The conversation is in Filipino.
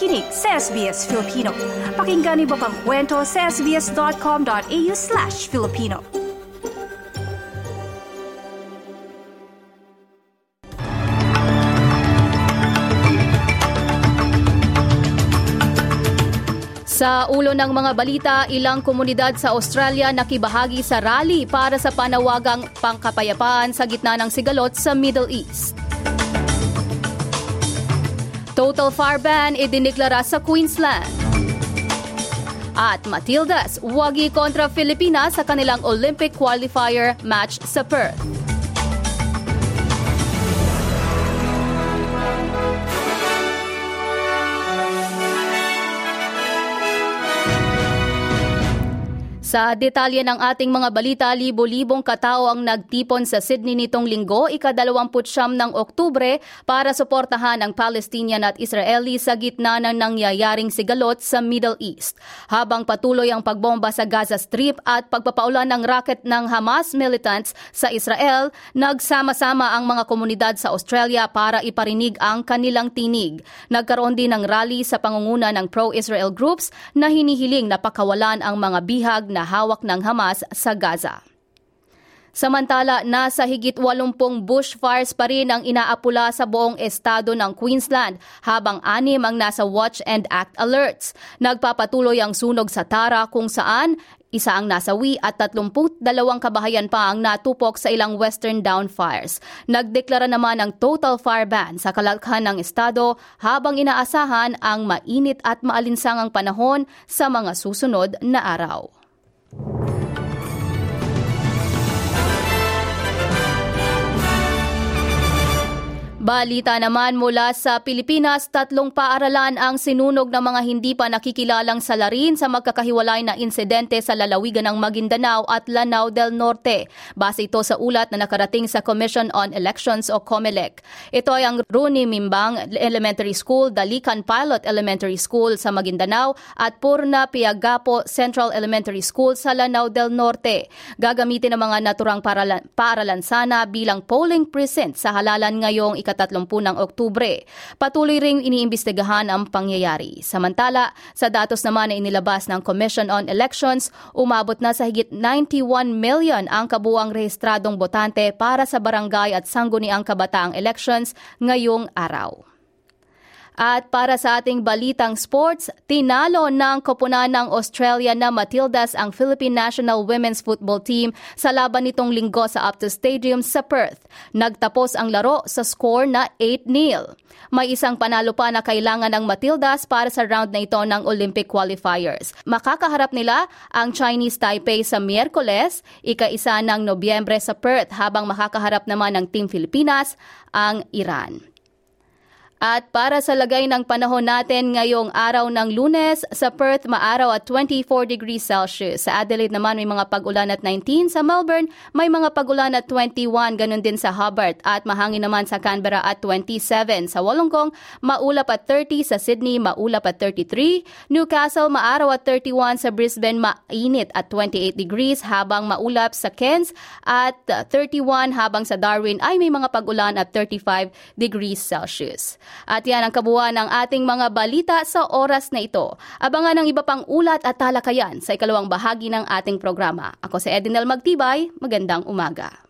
nakikinig sa SBS Filipino. Pakinggan iba pang kwento sa sbs.com.au slash Filipino. Sa ulo ng mga balita, ilang komunidad sa Australia nakibahagi sa rally para sa panawagang pangkapayapaan sa gitna ng sigalot sa Middle East. Total fire ban idiniklara sa Queensland. At Matildas, wagi kontra Pilipinas sa kanilang Olympic qualifier match sa Perth. Sa detalye ng ating mga balita, libo-libong katao ang nagtipon sa Sydney nitong linggo, ikadalawamputsyam ng Oktubre, para suportahan ang Palestinian at Israeli sa gitna ng nangyayaring sigalot sa Middle East. Habang patuloy ang pagbomba sa Gaza Strip at pagpapaulan ng rocket ng Hamas militants sa Israel, nagsama-sama ang mga komunidad sa Australia para iparinig ang kanilang tinig. Nagkaroon din ng rally sa pangunguna ng pro-Israel groups na hinihiling na pakawalan ang mga bihag na na hawak ng Hamas sa Gaza. Samantala, nasa higit 80 bushfires pa rin ang inaapula sa buong estado ng Queensland habang anim ang nasa watch and act alerts. Nagpapatuloy ang sunog sa Tara kung saan isa ang nasawi at 32 kabahayan pa ang natupok sa ilang Western Down fires. Nagdeklara naman ng total fire ban sa kalakhan ng estado habang inaasahan ang mainit at maalinsangang panahon sa mga susunod na araw. Balita naman mula sa Pilipinas, tatlong paaralan ang sinunog ng mga hindi pa nakikilalang salarin sa magkakahiwalay na insidente sa lalawigan ng Maguindanao at Lanao del Norte. Base ito sa ulat na nakarating sa Commission on Elections o COMELEC. Ito ay ang Runi Mimbang Elementary School, Dalikan Pilot Elementary School sa Maguindanao at Purna Piagapo Central Elementary School sa Lanao del Norte. Gagamitin ang mga naturang paaralan, paaralan sana bilang polling precinct sa halalan ngayong ikatatlumpun ng Oktubre. Patuloy ring iniimbestigahan ang pangyayari. Samantala, sa datos naman na inilabas ng Commission on Elections, umabot na sa higit 91 million ang kabuang rehistradong botante para sa barangay at sangguniang kabataang elections ngayong araw. At para sa ating balitang sports, tinalo ng koponan ng Australia na Matildas ang Philippine National Women's Football Team sa laban nitong linggo sa Optus Stadium sa Perth. Nagtapos ang laro sa score na 8-0. May isang panalo pa na kailangan ng Matildas para sa round na ito ng Olympic qualifiers. Makakaharap nila ang Chinese Taipei sa Miyerkules, ika-isa ng Nobyembre sa Perth habang makakaharap naman ng Team Pilipinas ang Iran. At para sa lagay ng panahon natin ngayong araw ng lunes, sa Perth maaraw at 24 degrees Celsius. Sa Adelaide naman may mga pag-ulan at 19. Sa Melbourne may mga pag-ulan at 21. Ganun din sa Hobart. At mahangin naman sa Canberra at 27. Sa Wollongong maulap at 30. Sa Sydney maulap at 33. Newcastle maaraw at 31. Sa Brisbane mainit at 28 degrees habang maulap sa Cairns at 31 habang sa Darwin ay may mga pag-ulan at 35 degrees Celsius. At yan ang kabuuan ng ating mga balita sa oras na ito. Abangan ang iba pang ulat at talakayan sa ikalawang bahagi ng ating programa. Ako si Edinel Magtibay, magandang umaga.